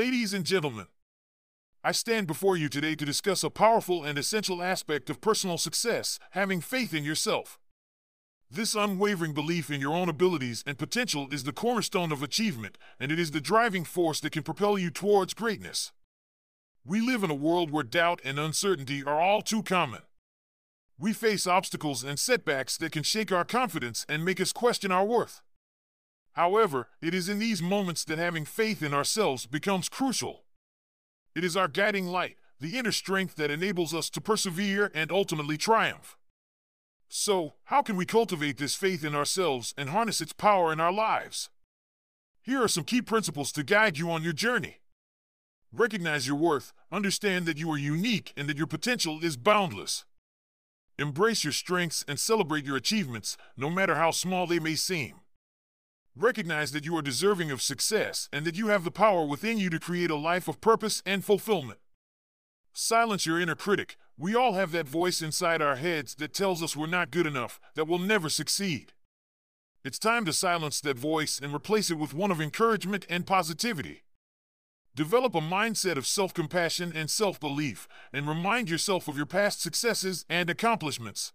Ladies and gentlemen, I stand before you today to discuss a powerful and essential aspect of personal success having faith in yourself. This unwavering belief in your own abilities and potential is the cornerstone of achievement, and it is the driving force that can propel you towards greatness. We live in a world where doubt and uncertainty are all too common. We face obstacles and setbacks that can shake our confidence and make us question our worth. However, it is in these moments that having faith in ourselves becomes crucial. It is our guiding light, the inner strength that enables us to persevere and ultimately triumph. So, how can we cultivate this faith in ourselves and harness its power in our lives? Here are some key principles to guide you on your journey. Recognize your worth, understand that you are unique and that your potential is boundless. Embrace your strengths and celebrate your achievements, no matter how small they may seem. Recognize that you are deserving of success and that you have the power within you to create a life of purpose and fulfillment. Silence your inner critic. We all have that voice inside our heads that tells us we're not good enough, that we'll never succeed. It's time to silence that voice and replace it with one of encouragement and positivity. Develop a mindset of self compassion and self belief, and remind yourself of your past successes and accomplishments.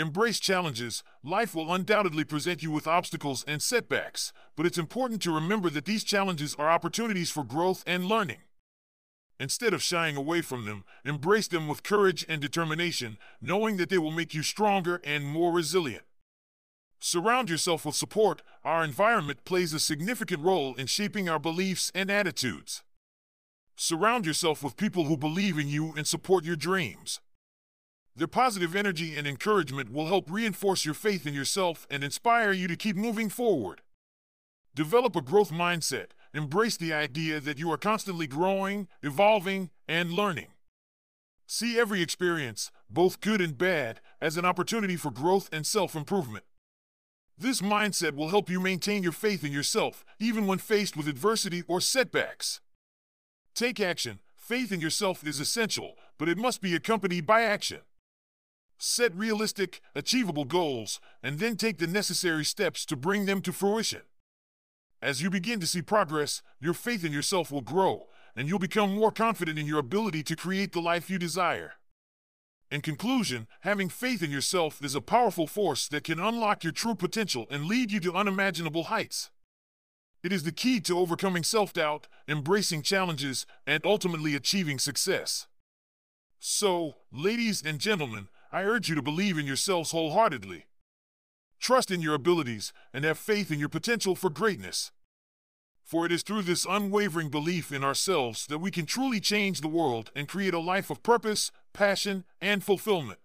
Embrace challenges. Life will undoubtedly present you with obstacles and setbacks, but it's important to remember that these challenges are opportunities for growth and learning. Instead of shying away from them, embrace them with courage and determination, knowing that they will make you stronger and more resilient. Surround yourself with support. Our environment plays a significant role in shaping our beliefs and attitudes. Surround yourself with people who believe in you and support your dreams. Their positive energy and encouragement will help reinforce your faith in yourself and inspire you to keep moving forward. Develop a growth mindset. Embrace the idea that you are constantly growing, evolving, and learning. See every experience, both good and bad, as an opportunity for growth and self improvement. This mindset will help you maintain your faith in yourself, even when faced with adversity or setbacks. Take action. Faith in yourself is essential, but it must be accompanied by action. Set realistic, achievable goals, and then take the necessary steps to bring them to fruition. As you begin to see progress, your faith in yourself will grow, and you'll become more confident in your ability to create the life you desire. In conclusion, having faith in yourself is a powerful force that can unlock your true potential and lead you to unimaginable heights. It is the key to overcoming self doubt, embracing challenges, and ultimately achieving success. So, ladies and gentlemen, I urge you to believe in yourselves wholeheartedly. Trust in your abilities and have faith in your potential for greatness. For it is through this unwavering belief in ourselves that we can truly change the world and create a life of purpose, passion, and fulfillment.